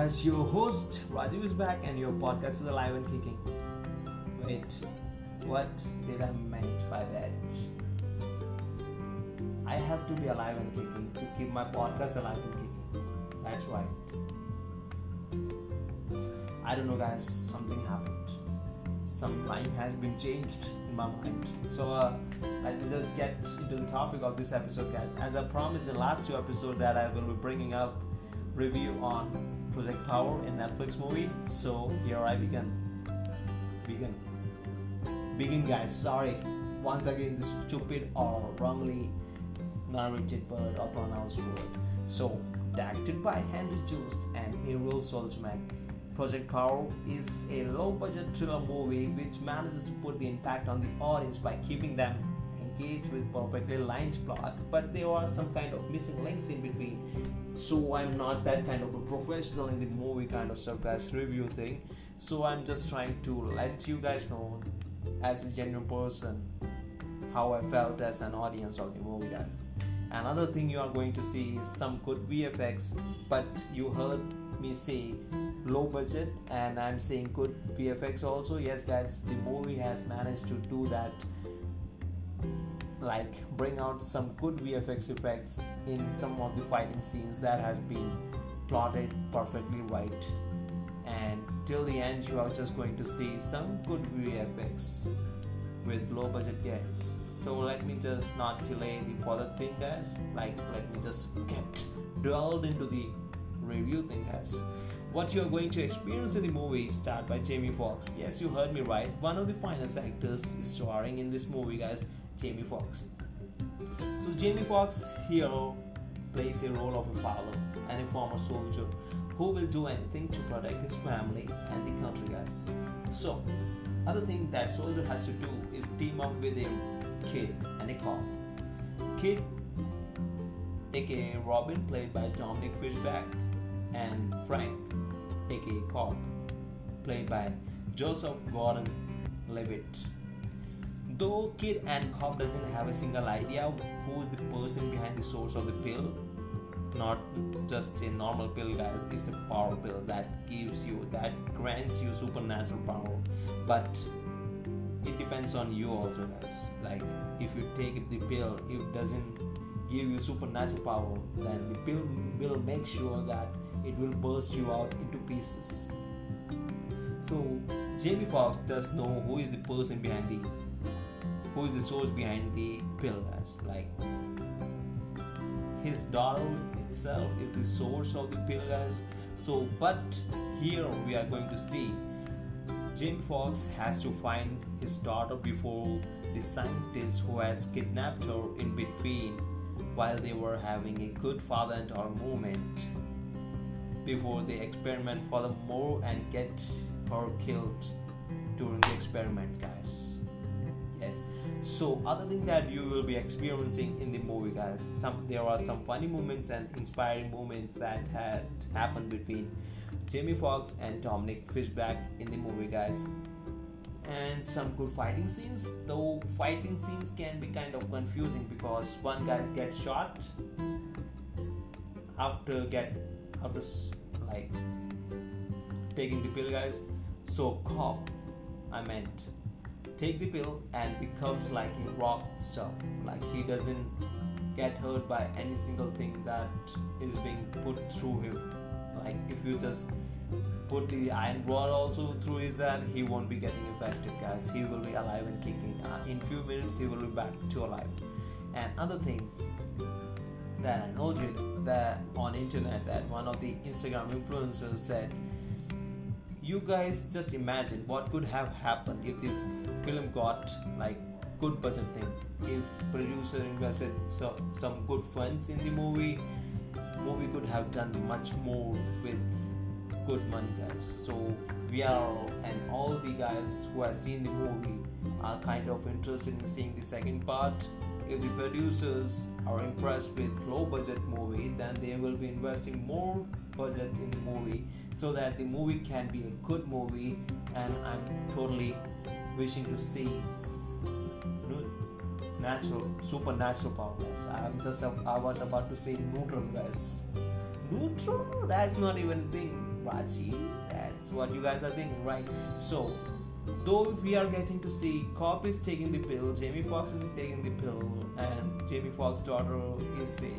guys, your host Rajiv is back and your podcast is alive and kicking. Wait, what did I meant by that? I have to be alive and kicking to keep my podcast alive and kicking. That's why. I don't know, guys, something happened. Some line has been changed in my mind. So, uh, let me just get into the topic of this episode, guys. As I promised in the last two episodes, that I will be bringing up review on Project Power in Netflix movie. So here I begin. Begin. Begin, guys. Sorry. Once again, this stupid or wrongly narrated word or pronounced word. So, directed by Henry Joost and Ariel Saltzman. Project Power is a low budget thriller movie which manages to put the impact on the audience by keeping them engaged with perfectly lined plot, but there are some kind of missing links in between. So I'm not that kind of a professional in the movie kind of stuff, guys, review thing. So I'm just trying to let you guys know, as a genuine person, how I felt as an audience of the movie, guys. Another thing you are going to see is some good VFX, but you heard me say low budget, and I'm saying good VFX also. Yes, guys, the movie has managed to do that like bring out some good VFX effects in some of the fighting scenes that has been plotted perfectly right and till the end you are just going to see some good VFX with low budget guys so let me just not delay the further thing guys like let me just get dwelled into the review thing guys what you're going to experience in the movie is starred by Jamie Foxx. Yes, you heard me right. One of the finest actors is starring in this movie, guys. Jamie Foxx. So Jamie Foxx here plays a role of a father and a former soldier who will do anything to protect his family and the country guys. So other thing that soldier has to do is team up with a kid and a cop. Kid aka Robin played by Dominique Fishback and Frank aka Cop played by Joseph Gordon Levitt. Though Kid and Cop doesn't have a single idea who is the person behind the source of the pill, not just a normal pill, guys. It's a power pill that gives you, that grants you supernatural power. But it depends on you also, guys. Like if you take the pill, it doesn't give you supernatural power, then the pill will make sure that it will burst you out into pieces. So Jamie Foxx does know who is the person behind the who is the source behind the pill guys like his daughter itself is the source of the pill guys so but here we are going to see Jim Fox has to find his daughter before the scientist who has kidnapped her in between while they were having a good father and daughter moment before they experiment furthermore and get her killed during the experiment guys yes. So other thing that you will be experiencing in the movie guys some there are some funny moments and inspiring moments that had happened between jamie foxx and dominique fishback in the movie guys. And some good fighting scenes though fighting scenes can be kind of confusing because one guy gets shot after get after like taking the pill guys. So cop i meant take the pill and becomes like a rock star like he doesn't get hurt by any single thing that is being put through him. Like if you just put the iron rod also through his hand he won't be getting affected guys. He will be alive and kicking. Uh, in few minutes he will be back to alive. And other thing that i noted that on internet that one of the instagram influencers said you guys just imagine what could have happened if the film got like good budget thing. If producer invested so, some good funds in the movie movie could have done much more with good money guys. So we are and all the guys who have seen the movie are kind of interested in seeing the second part. If the producers are impressed with low budget movie then they will be investing more in the movie so that the movie can be a good movie and i'm totally wishing to see natural supernatural power guys i'm just i was about to say neutral guys Neutral? That's not even a thing, Raji. That's what you guys are thinking, right? So, though we are getting to see Cop is taking the pill, Jamie Foxx is taking the pill, and Jamie Foxx's daughter is a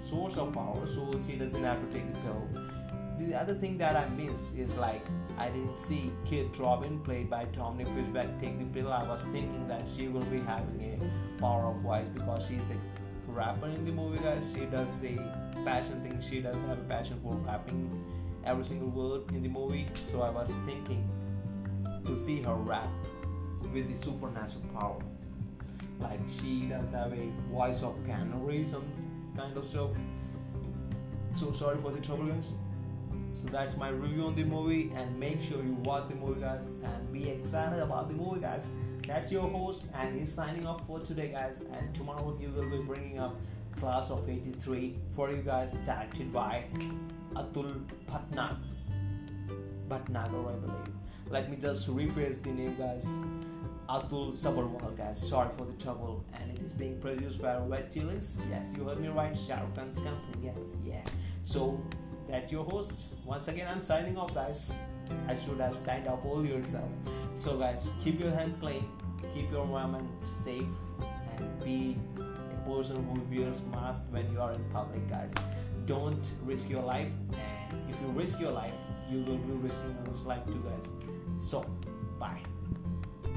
source of power, so she doesn't have to take the pill. The other thing that I missed is like I didn't see Kid Robin played by Dominique Fishback take the pill. I was thinking that she will be having a power of voice because she's a rapper in the movie, guys. She does a passion thing. She does have a passion for rapping every single word in the movie. So I was thinking to see her rap with the supernatural power. Like she does have a voice of canary, some kind of stuff. So sorry for the trouble, guys. So that's my review on the movie, and make sure you watch the movie, guys, and be excited about the movie, guys. That's your host, and he's signing off for today, guys. And tomorrow he will be bringing up Class of '83 for you guys, directed by Atul Bhatnagar. Bhatnagar, I believe. Let me just rephrase the name, guys. Atul guys. Sorry for the trouble. And it is being produced by Red Chillies. Yes, you heard me right. Khan's company. Yes, yeah. So that's your host. Once again, I'm signing off, guys. I should have signed off all yourself. So, guys, keep your hands clean, keep your environment safe, and be a person who wears mask when you are in public, guys. Don't risk your life, and if you risk your life, you will be risking others' life too, guys. So, bye.